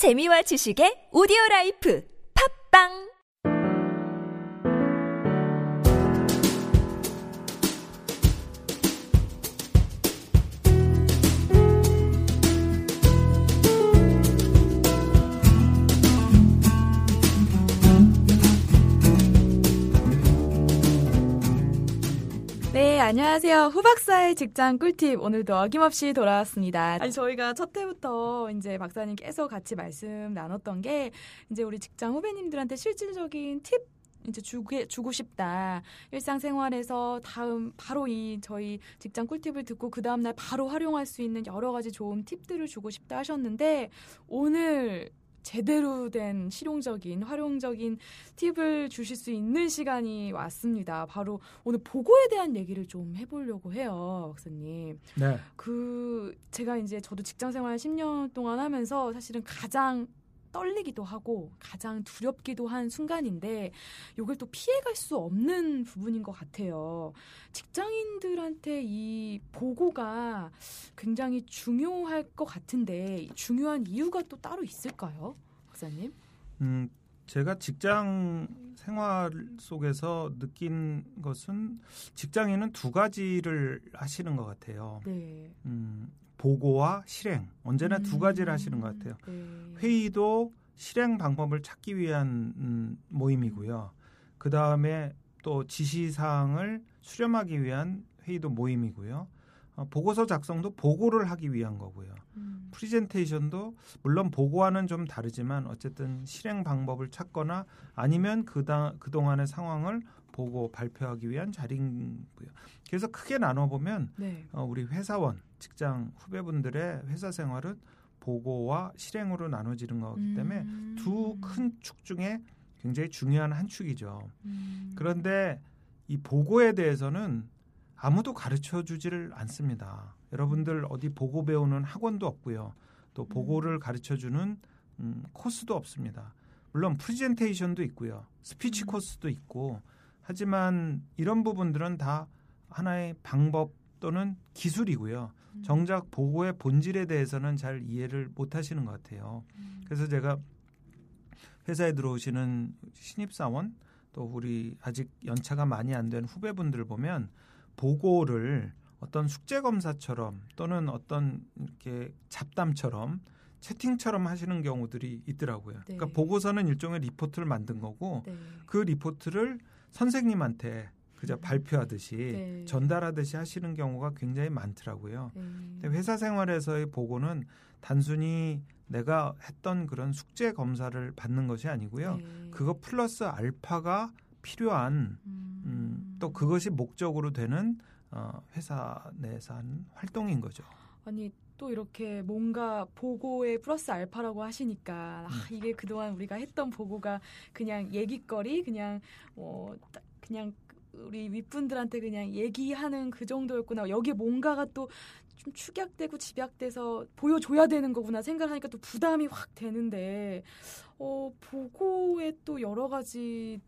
재미와 지식의 오디오 라이프. 팟빵 안녕하세요. 후박사의 직장 꿀팁. 오늘도 어김없이 돌아왔습니다. 아니, 저희가 첫 해부터 이제 박사님 계속 같이 말씀 나눴던 게 이제 우리 직장 후배님들한테 실질적인 팁 이제 주고, 주고 싶다. 일상생활에서 다음 바로 이 저희 직장 꿀팁을 듣고 그 다음날 바로 활용할 수 있는 여러 가지 좋은 팁들을 주고 싶다 하셨는데 오늘 제대로 된 실용적인 활용적인 팁을 주실 수 있는 시간이 왔습니다. 바로 오늘 보고에 대한 얘기를 좀 해보려고 해요, 박사님. 네. 그 제가 이제 저도 직장 생활 10년 동안 하면서 사실은 가장 떨리기도 하고 가장 두렵기도 한 순간인데 이걸 또 피해갈 수 없는 부분인 것 같아요. 직장인들한테 이 보고가 굉장히 중요할 것 같은데 중요한 이유가 또 따로 있을까요, 박사님? 음, 제가 직장 생활 속에서 느낀 것은 직장인은 두 가지를 하시는 것 같아요. 네. 음, 보고와 실행 언제나 음, 두 가지를 하시는 것 같아요. 네. 회의도 실행 방법을 찾기 위한 음, 모임이고요. 그 다음에 또 지시 사항을 수렴하기 위한 회의도 모임이고요. 어, 보고서 작성도 보고를 하기 위한 거고요. 음, 프리젠테이션도 물론 보고와는 좀 다르지만 어쨌든 실행 방법을 찾거나 아니면 그다 그동안의 상황을 보고 발표하기 위한 자리고요. 그래서 크게 나눠 보면 네. 어, 우리 회사원, 직장 후배분들의 회사 생활은 보고와 실행으로 나눠지는 거기 때문에 음. 두큰 축 중에 굉장히 중요한 한 축이죠. 음. 그런데 이 보고에 대해서는 아무도 가르쳐 주지를 않습니다. 여러분들 어디 보고 배우는 학원도 없고요. 또 보고를 가르쳐 주는 음, 코스도 없습니다. 물론 프리젠테이션도 있고요. 스피치 음. 코스도 있고 하지만 이런 부분들은 다 하나의 방법 또는 기술이고요. 음. 정작 보고의 본질에 대해서는 잘 이해를 못 하시는 것 같아요. 음. 그래서 제가 회사에 들어오시는 신입사원 또 우리 아직 연차가 많이 안 된 후배분들 보면 보고를 어떤 숙제 검사처럼 또는 어떤 이렇게 잡담처럼 채팅처럼 하시는 경우들이 있더라고요. 네. 그러니까 보고서는 일종의 리포트를 만든 거고 네. 그 리포트를 선생님한테 그저 음. 발표하듯이 네. 전달하듯이 하시는 경우가 굉장히 많더라고요. 네. 근데 회사 생활에서의 보고는 단순히 내가 했던 그런 숙제 검사를 받는 것이 아니고요. 네. 그거 플러스 알파가 필요한 음. 음, 또 그것이 목적으로 되는 어, 회사 내에서 하는 활동인 거죠. 아니 또 이렇게 뭔가 보고에 플러스 알파라고 하시니까 아, 음. 이게 그동안 우리가 했던 보고가 그냥 얘기거리 그냥 어딱 그냥 우리 윗분들한테 그냥 얘기하는 그 정도였구나 여기에 뭔가가 또 좀 축약되고 집약돼서 보여줘야 되는 거구나 생각하니까 또 부담이 확 되는데 어 보고에 또 여러 가지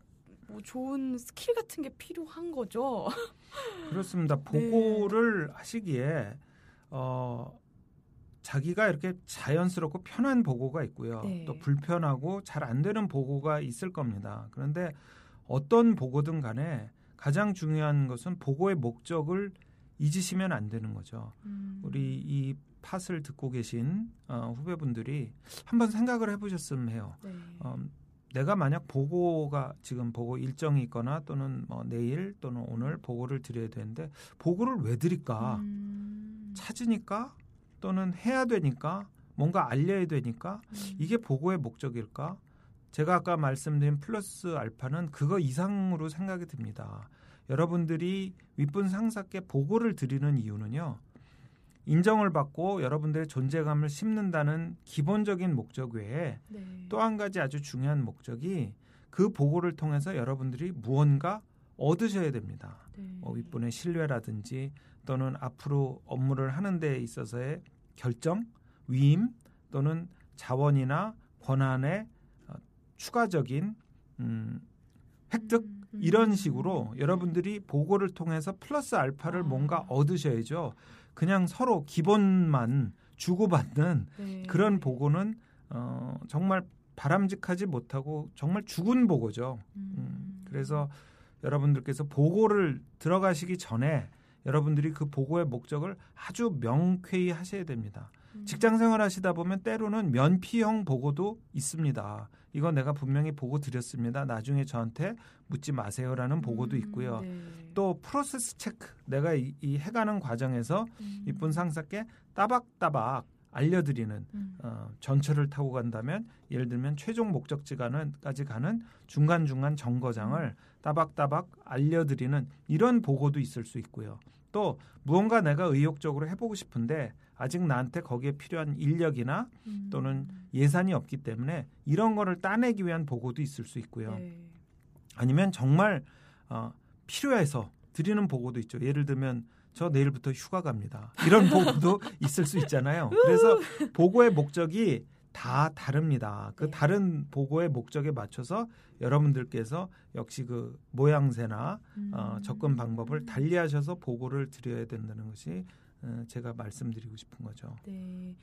뭐 좋은 스킬 같은 게 필요한 거죠. 그렇습니다. 네. 보고를 하시기에 어, 자기가 이렇게 자연스럽고 편한 보고가 있고요. 네. 또 불편하고 잘 안 되는 보고가 있을 겁니다. 그런데 어떤 보고든 간에 가장 중요한 것은 보고의 목적을 잊으시면 안 되는 거죠. 음. 우리 이 팟을 듣고 계신 어, 후배분들이 한번 생각을 해보셨으면 해요. 네. 어, 내가 만약 보고가 지금 보고 일정이 있거나 또는 뭐 내일 또는 오늘 보고를 드려야 되는데 보고를 왜 드릴까? 음. 찾으니까 또는 해야 되니까 뭔가 알려야 되니까 음. 이게 보고의 목적일까? 제가 아까 말씀드린 플러스 알파는 그거 이상으로 생각이 듭니다. 여러분들이 윗분 상사께 보고를 드리는 이유는요. 인정을 받고 여러분들의 존재감을 심는다는 기본적인 목적 외에 네. 또한 가지 아주 중요한 목적이 그 보고를 통해서 여러분들이 무언가 얻으셔야 됩니다. 네. 뭐 윗분의 신뢰라든지 또는 앞으로 업무를 하는 데 있어서의 결정, 위임 또는 자원이나 권한의 어, 추가적인 음, 획득 음, 이런 식으로 여러분들이 보고를 통해서 플러스 알파를 아. 뭔가 얻으셔야죠. 그냥 서로 기본만 주고받는 네. 그런 보고는 어, 정말 바람직하지 못하고 정말 죽은 보고죠. 음, 그래서 여러분들께서 보고를 들어가시기 전에 여러분들이 그 보고의 목적을 아주 명쾌히 하셔야 됩니다. 음. 직장 생활 하시다 보면 때로는 면피형 보고도 있습니다. 이거 내가 분명히 보고 드렸습니다. 나중에 저한테 묻지 마세요라는 보고도 있고요. 네. 또 프로세스 체크 내가 이, 이 해가는 과정에서 음. 이쁜 상사께 따박따박 알려드리는 음. 어, 전철을 타고 간다면 예를 들면 최종 목적지가는까지 가는 중간 중간 정거장을 따박따박 알려드리는 이런 보고도 있을 수 있고요. 또 무언가 내가 의욕적으로 해보고 싶은데 아직 나한테 거기에 필요한 인력이나 음. 또는 예산이 없기 때문에 이런 거를 따내기 위한 보고도 있을 수 있고요. 네. 아니면 정말 어, 필요해서 드리는 보고도 있죠. 예를 들면 저 내일부터 휴가 갑니다. 이런 보고도 있을 수 있잖아요. 그래서 보고의 목적이 다 다릅니다. 그 네. 다른 보고의 목적에 맞춰서 여러분들께서 역시 그 모양새나 어, 음. 접근 방법을 달리하셔서 보고를 드려야 된다는 것이 어, 제가 말씀드리고 싶은 거죠. 네.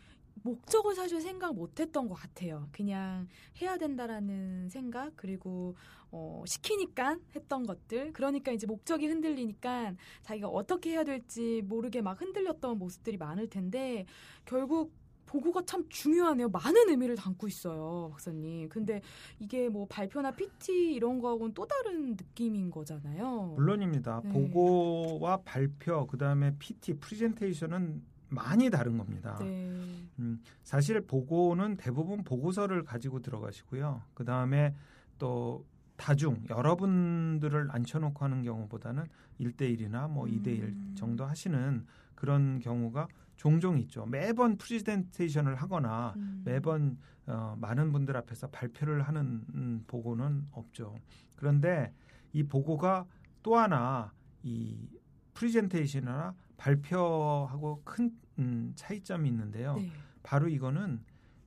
목적을 사실 생각 못했던 것 같아요. 그냥 해야 된다라는 생각 그리고 어, 시키니까 했던 것들. 그러니까 이제 목적이 흔들리니까 자기가 어떻게 해야 될지 모르게 막 흔들렸던 모습들이 많을 텐데 결국 보고가 참 중요하네요. 많은 의미를 담고 있어요, 박사님. 근데 이게 뭐 발표나 PT 이런 거하고는 또 다른 느낌인 거잖아요. 물론입니다. 네. 보고와 발표, 그 다음에 PT, 프레젠테이션은 많이 다른 겁니다. 네. 음, 사실 보고는 대부분 보고서를 가지고 들어가시고요. 그 다음에 또 다중 여러분들을 앉혀놓고 하는 경우보다는 1대1이나 뭐 음. 2대1 정도 하시는 그런 경우가 종종 있죠. 매번 프레젠테이션을 하거나 음. 매번 어, 많은 분들 앞에서 발표를 하는 음, 보고는 없죠. 그런데 이 보고가 또 하나 이 프레젠테이션이나 발표하고 큰 음, 차이점이 있는데요. 네. 바로 이거는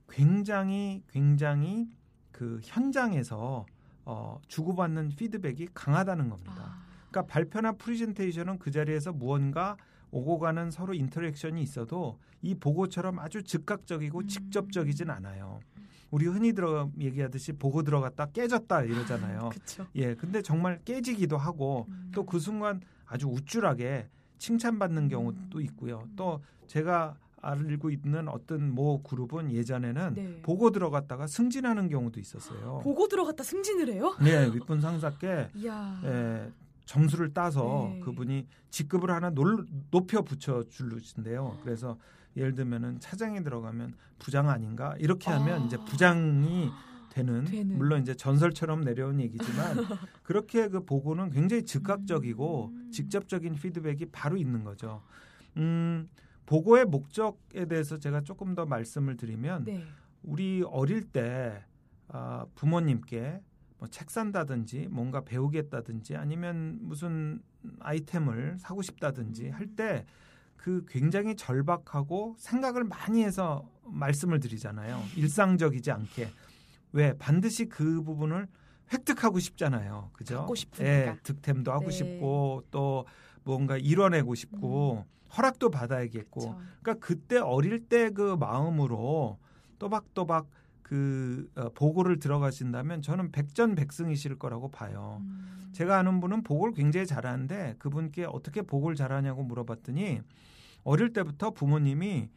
굉장히 굉장히 그 현장에서 어, 주고받는 피드백이 강하다는 겁니다. 아. 그러니까 발표나 프레젠테이션은 그 자리에서 무언가 오고 가는 서로 interaction이 있어도 이 보고처럼 아주 즉각적이고 음. 직접적이진 않아요. 우리 흔히 들어 얘기하듯이 보고 들어갔다 깨졌다 이러잖아요. 예, 근데 정말 깨지기도 하고 음. 또그 순간 아주 우쭐하게 칭찬받는 경우도 있고요. 또 제가 알고 있는 어떤 모 그룹은 예전에는 네. 보고 들어갔다가 승진하는 경우도 있었어요. 보고 들어갔다 승진을 해요? 네, 윗분 상사께. 예, 점수를 따서 네. 그분이 직급을 하나 놀- 높여 붙여 주신대요. 그래서 예를 들면은 차장이 들어가면 부장 아닌가 이렇게 하면 아. 이제 부장이 되는, 되는. 물론 이제 전설처럼 내려온 얘기지만 그렇게 그 보고는 굉장히 즉각적이고 음. 직접적인 피드백이 바로 있는 거죠. 음, 보고의 목적에 대해서 제가 조금 더 말씀을 드리면 네. 우리 어릴 때 아, 부모님께 뭐 책 산다든지 뭔가 배우겠다든지 아니면 무슨 아이템을 사고 싶다든지 할 때 그 굉장히 절박하고 생각을 많이 해서 말씀을 드리잖아요. 일상적이지 않게. 왜 반드시 그 부분을 획득하고 싶잖아요. 그죠? 갖고 싶으니까. 예, 득템도 하고 네. 싶고 또 뭔가 이뤄내고 싶고 허락도 받아야겠고 그쵸. 그러니까 그때 어릴 때 그 마음으로 또박또박 그 어, 보고를 들어가신다면 저는 백전백승이실 거라고 봐요. 음. 제가 아는 분은 보고를 굉장히 잘하는데 그분께 어떻게 보고를 잘하냐고 물어봤더니 어릴 때부터 부모님이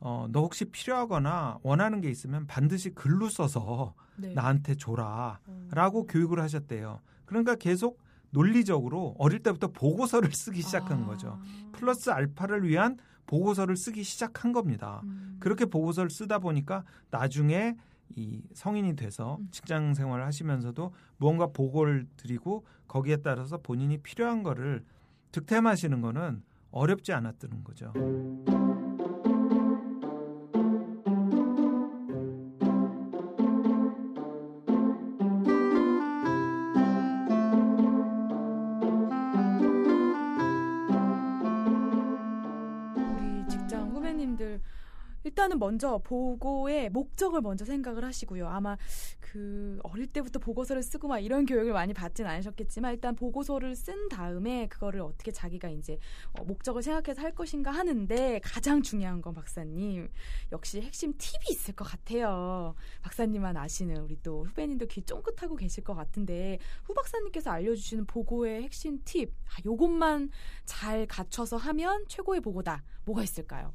어, 너 혹시 필요하거나 원하는 게 있으면 반드시 글로 써서 네. 나한테 줘라 어. 라고 교육을 하셨대요. 그러니까 계속 논리적으로 어릴 때부터 보고서를 쓰기 시작한 아. 거죠. 플러스 알파를 위한 보고서를 쓰기 시작한 겁니다. 음. 그렇게 보고서를 쓰다 보니까 나중에 이 성인이 돼서 음. 직장 생활을 하시면서도 무언가 보고를 드리고 거기에 따라서 본인이 필요한 거를 득템하시는 거는 어렵지 않았다는 거죠. 일단은 먼저 보고의 목적을 먼저 생각을 하시고요. 아마 그 어릴 때부터 보고서를 쓰고 막 이런 교육을 많이 받진 않으셨겠지만 일단 보고서를 쓴 다음에 그거를 어떻게 자기가 이제 어, 목적을 생각해서 할 것인가 하는데 가장 중요한 건 박사님 역시 핵심 팁이 있을 것 같아요. 박사님만 아시는 우리 또 후배님도 귀 쫑긋하고 계실 것 같은데 후 박사님께서 알려주시는 보고의 핵심 팁, 아, 요것만 잘 갖춰서 하면 최고의 보고다. 뭐가 있을까요?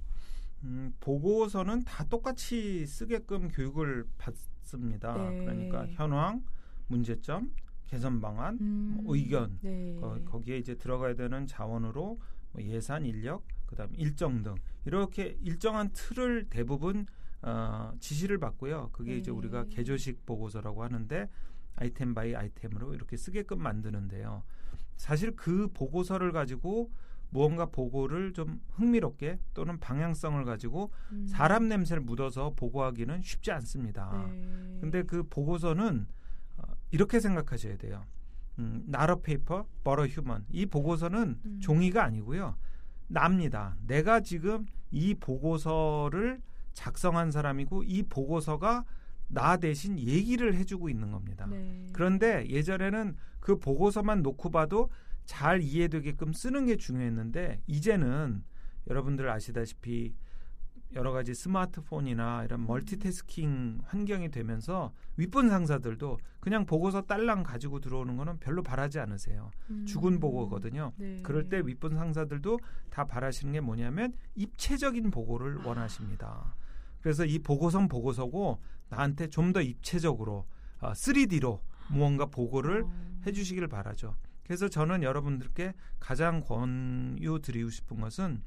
음, 보고서는 다 똑같이 쓰게끔 교육을 받습니다. 네. 그러니까 현황, 문제점, 개선 방안, 음, 뭐 의견 네. 거, 기에 이제 들어가야 되는 자원으로 뭐 예산, 인력, 그다음 일정 등 이렇게 일정한 틀을 대부분 어, 지시를 받고요. 그게 이제 네. 우리가 개조식 보고서라고 하는데 item by item으로 이렇게 쓰게끔 만드는데요. 사실 그 보고서를 가지고 무언가 보고를 좀 흥미롭게 또는 방향성을 가지고 음, 사람 냄새를 묻어서 보고하기는 쉽지 않습니다. 네. 근데 그 보고서는 어, 이렇게 생각하셔야 돼요. 음, Not a paper, but a human. 이 보고서는 음. 종이가 아니고요. 납니다. 내가 지금 이 보고서를 작성한 사람이고 이 보고서가 나 대신 얘기를 해주고 있는 겁니다. 네. 그런데 예전에는 그 보고서만 놓고 봐도 잘 이해되게끔 쓰는 게 중요했는데 이제는 여러분들 아시다시피 여러 가지 스마트폰이나 이런 멀티태스킹 환경이 되면서 윗분 상사들도 그냥 보고서 딸랑 가지고 들어오는 거는 별로 바라지 않으세요. 음, 죽은 보고거든요. 네. 그럴 때 윗분 상사들도 다 바라시는 게 뭐냐면 입체적인 보고를 원하십니다. 그래서 이 보고서는 보고서고 나한테 좀 더 입체적으로 어, 3D로 무언가 보고를 어, 해주시길 바라죠. 그래서 저는 여러분들께 가장 권유드리고 싶은 것은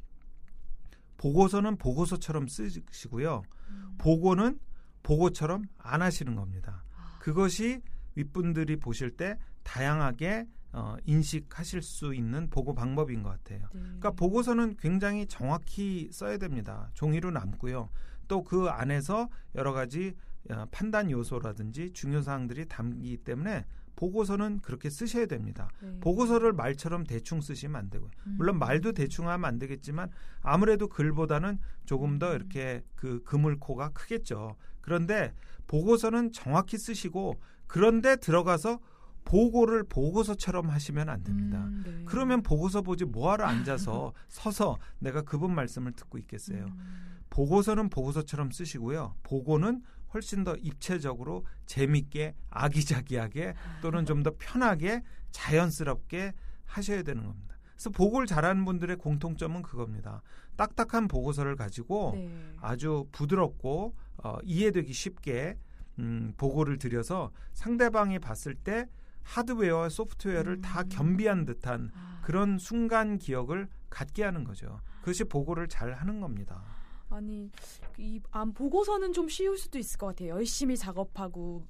보고서는 보고서처럼 쓰시고요. 음. 보고는 보고처럼 안 하시는 겁니다. 아. 그것이 윗분들이 보실 때 다양하게 어, 인식하실 수 있는 보고 방법인 것 같아요. 네. 그러니까 보고서는 굉장히 정확히 써야 됩니다. 종이로 남고요. 또 그 안에서 여러 가지 어, 판단 요소라든지 중요 사항들이 담기기 때문에 보고서는 그렇게 쓰셔야 됩니다. 네. 보고서를 말처럼 대충 쓰시면 안 되고요. 물론 음. 말도 대충 하면 안 되겠지만 아무래도 글보다는 조금 더 음. 이렇게 그 그물코가 크겠죠. 그런데 보고서는 정확히 쓰시고 그런데 들어가서 보고를 보고서처럼 하시면 안 됩니다. 음, 네. 그러면 보고서 보지 뭐하러 앉아서 서서 내가 그분 말씀을 듣고 있겠어요. 음. 보고서는 보고서처럼 쓰시고요. 보고는 훨씬 더 입체적으로 재밌게 아기자기하게 또는 좀 더 편하게 자연스럽게 하셔야 되는 겁니다. 그래서 보고를 잘하는 분들의 공통점은 그겁니다. 딱딱한 보고서를 가지고 네. 아주 부드럽고 어, 이해되기 쉽게 음, 보고를 드려서 상대방이 봤을 때 하드웨어와 소프트웨어를 음. 다 겸비한 듯한 아. 그런 순간 기억을 갖게 하는 거죠. 그것이 보고를 잘 하는 겁니다. 아니 이 안 보고서는 좀 쉬울 수도 있을 것 같아요. 열심히 작업하고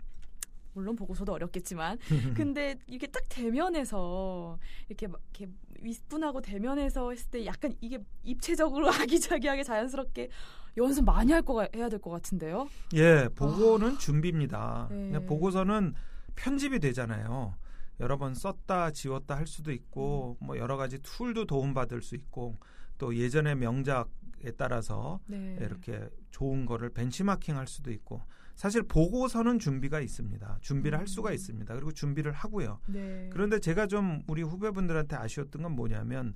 물론 보고서도 어렵겠지만 근데 이게 딱 대면에서 이렇게 막 이렇게 윗분하고 대면에서 했을 때 약간 이게 입체적으로 아기자기하게 자연스럽게 연습 많이 할 거 해야 될 것 같은데요. 예, 보고는 준비입니다. 네. 보고서는 편집이 되잖아요. 여러 번 썼다 지웠다 할 수도 있고 음. 뭐 여러 가지 툴도 도움 받을 수 있고 또 예전의 명작에 따라서 네. 이렇게 좋은 거를 벤치마킹 할 수도 있고 사실 보고서는 준비가 있습니다. 준비를 할 수가 음. 있습니다. 그리고 준비를 하고요. 네. 그런데 제가 좀 우리 후배분들한테 아쉬웠던 건 뭐냐면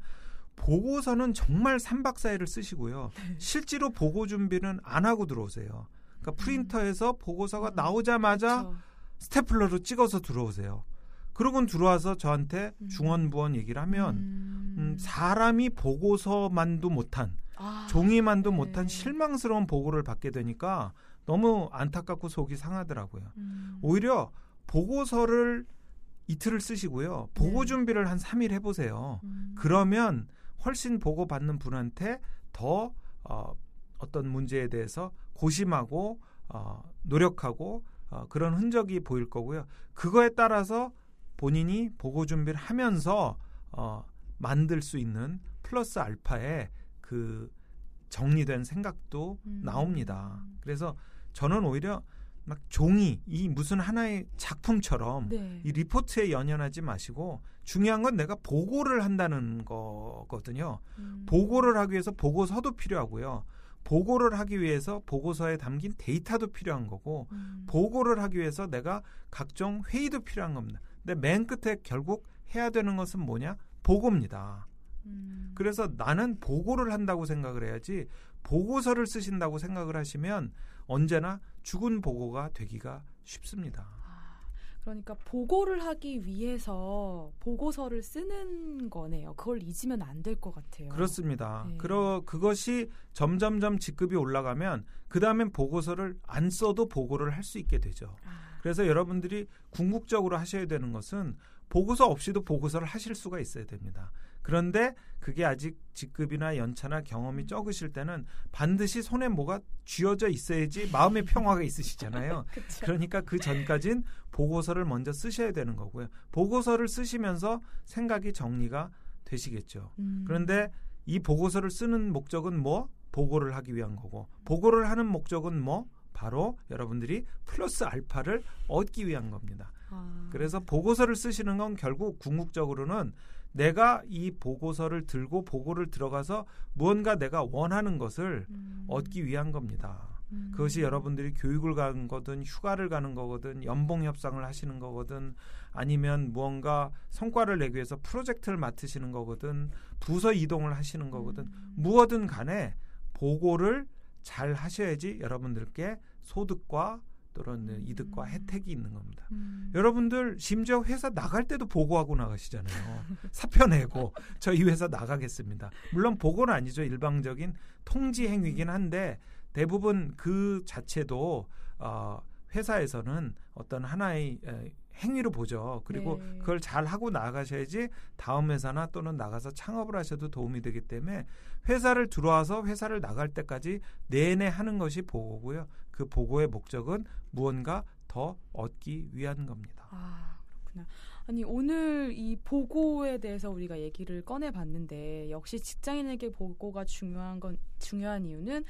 보고서는 정말 3박 4일을 쓰시고요. 네. 실제로 보고 준비는 안 하고 들어오세요. 그러니까 프린터에서 보고서가 음. 나오자마자 그렇죠. 스테플러로 찍어서 들어오세요. 그러곤 들어와서 저한테 음. 중원부원 얘기를 하면 음. 음, 사람이 보고서만도 못한 아, 종이만도 네. 못한 실망스러운 보고를 받게 되니까 너무 안타깝고 속이 상하더라고요. 음. 오히려 보고서를 이틀을 쓰시고요. 보고 네. 준비를 한 3일 해보세요. 음. 그러면 훨씬 보고 받는 분한테 더 어, 어떤 문제에 대해서 고심하고 어, 노력하고 어, 그런 흔적이 보일 거고요. 그거에 따라서 본인이 보고 준비를 하면서 어, 만들 수 있는 플러스 알파의 그 정리된 생각도 음. 나옵니다. 그래서 저는 오히려 막 종이 이 무슨 하나의 작품처럼 네. 이 리포트에 연연하지 마시고 중요한 건 내가 보고를 한다는 거거든요. 음. 보고를 하기 위해서 보고서도 필요하고요. 보고를 하기 위해서 보고서에 담긴 데이터도 필요한 거고 음. 보고를 하기 위해서 내가 각종 회의도 필요한 겁니다. 근데 맨 끝에 결국 해야 되는 것은 뭐냐? 보고입니다. 음. 그래서 나는 보고를 한다고 생각을 해야지 보고서를 쓰신다고 생각을 하시면 언제나 죽은 보고가 되기가 쉽습니다. 아, 그러니까 보고를 하기 위해서 보고서를 쓰는 거네요. 그걸 잊으면 안 될 것 같아요. 그렇습니다. 네. 그러 그것이 점점점 직급이 올라가면 그 다음엔 보고서를 안 써도 보고를 할 수 있게 되죠. 아, 그래서 여러분들이 궁극적으로 하셔야 되는 것은 보고서 없이도 보고서를 하실 수가 있어야 됩니다. 그런데 그게 아직 직급이나 연차나 경험이 음. 적으실 때는 반드시 손에 뭐가 쥐어져 있어야지 마음의 평화가 있으시잖아요. 그러니까 그 전까진 보고서를 먼저 쓰셔야 되는 거고요. 보고서를 쓰시면서 생각이 정리가 되시겠죠. 음. 그런데 이 보고서를 쓰는 목적은 뭐? 보고를 하기 위한 거고 보고를 하는 목적은 뭐? 바로 여러분들이 플러스 알파를 얻기 위한 겁니다. 아, 그래서 보고서를 쓰시는 건 결국 궁극적으로는 내가 이 보고서를 들고 보고를 들어가서 무언가 내가 원하는 것을 음. 얻기 위한 겁니다. 음. 그것이 여러분들이 교육을 가는 거든 휴가를 가는 거거든 연봉 협상을 하시는 거거든 아니면 무언가 성과를 내기 위해서 프로젝트를 맡으시는 거거든 부서 이동을 하시는 거거든 음. 무엇든 간에 보고를 잘 하셔야지 여러분들께 소득과 또는 음. 이득과 혜택이 있는 겁니다. 음. 여러분들 심지어 회사 나갈 때도 보고하고 나가시잖아요. 사표 내고 저희 회사 나가겠습니다. 물론 보고는 아니죠. 일방적인 통지 행위긴 한데 대부분 그 자체도 어, 회사에서는 어떤 하나의 에, 행위로 보죠. 그리고 네. 그걸 잘 하고 나가셔야지 다음 회사나 또는 나가서 창업을 하셔도 도움이 되기 때문에 회사를 들어와서 회사를 나갈 때까지 내내 하는 것이 보고고요. 그 보고의 목적은 무언가 더 얻기 위한 겁니다. 아, 그렇구나. 아니, 오늘 이 보고에 대해서 우리가 얘기를 꺼내 봤는데, 역시 직장인에게 보고가 중요한 건, 중요한 이유는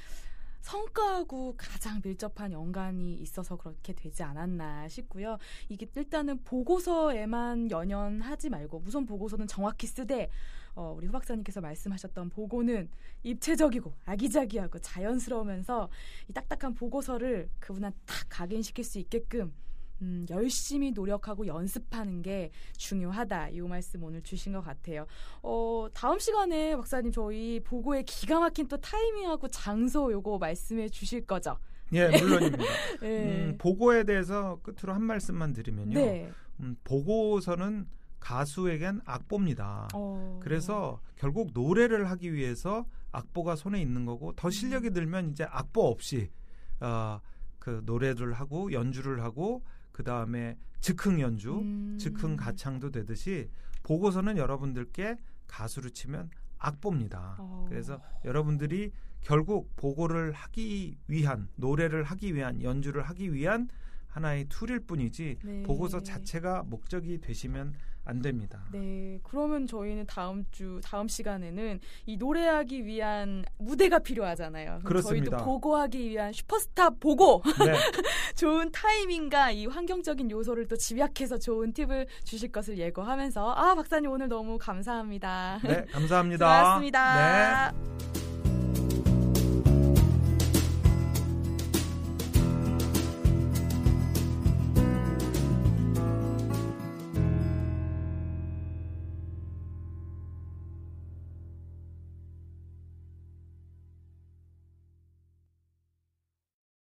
성과하고 가장 밀접한 연관이 있어서 그렇게 되지 않았나 싶고요. 이게 일단은 보고서에만 연연하지 말고, 우선 보고서는 정확히 쓰되, 어, 우리 후 박사님께서 말씀하셨던 보고는 입체적이고 아기자기하고 자연스러우면서 이 딱딱한 보고서를 그분한테 탁 각인시킬 수 있게끔 음, 열심히 노력하고 연습하는 게 중요하다. 이 말씀 오늘 주신 것 같아요. 어, 다음 시간에 박사님 저희 보고의 기가 막힌 또 타이밍하고 장소 요거 말씀해 주실 거죠? 예, 물론입니다. 네. 음, 보고에 대해서 끝으로 한 말씀만 드리면요. 네. 음, 보고서는 가수에겐 악보입니다. 어. 그래서 결국 노래를 하기 위해서 악보가 손에 있는 거고 더 실력이 음. 들면 이제 악보 없이 어, 그 노래를 하고 연주를 하고 그 다음에 즉흥 연주, 음. 즉흥 가창도 되듯이 보고서는 여러분들께 가수로 치면 악보입니다. 어. 그래서 여러분들이 결국 보고를 하기 위한 노래를 하기 위한 연주를 하기 위한 하나의 툴일 뿐이지 네. 보고서 자체가 목적이 되시면 안 됩니다. 네, 그러면 저희는 다음 주 다음 시간에는 이 노래하기 위한 무대가 필요하잖아요. 그렇습니다. 저희도 보고하기 위한 슈퍼스타 보고 네, 좋은 타이밍과 이 환경적인 요소를 또 집약해서 좋은 팁을 주실 것을 예고하면서 아 박사님 오늘 너무 감사합니다. 네 감사합니다. 수고하셨습니다. 네.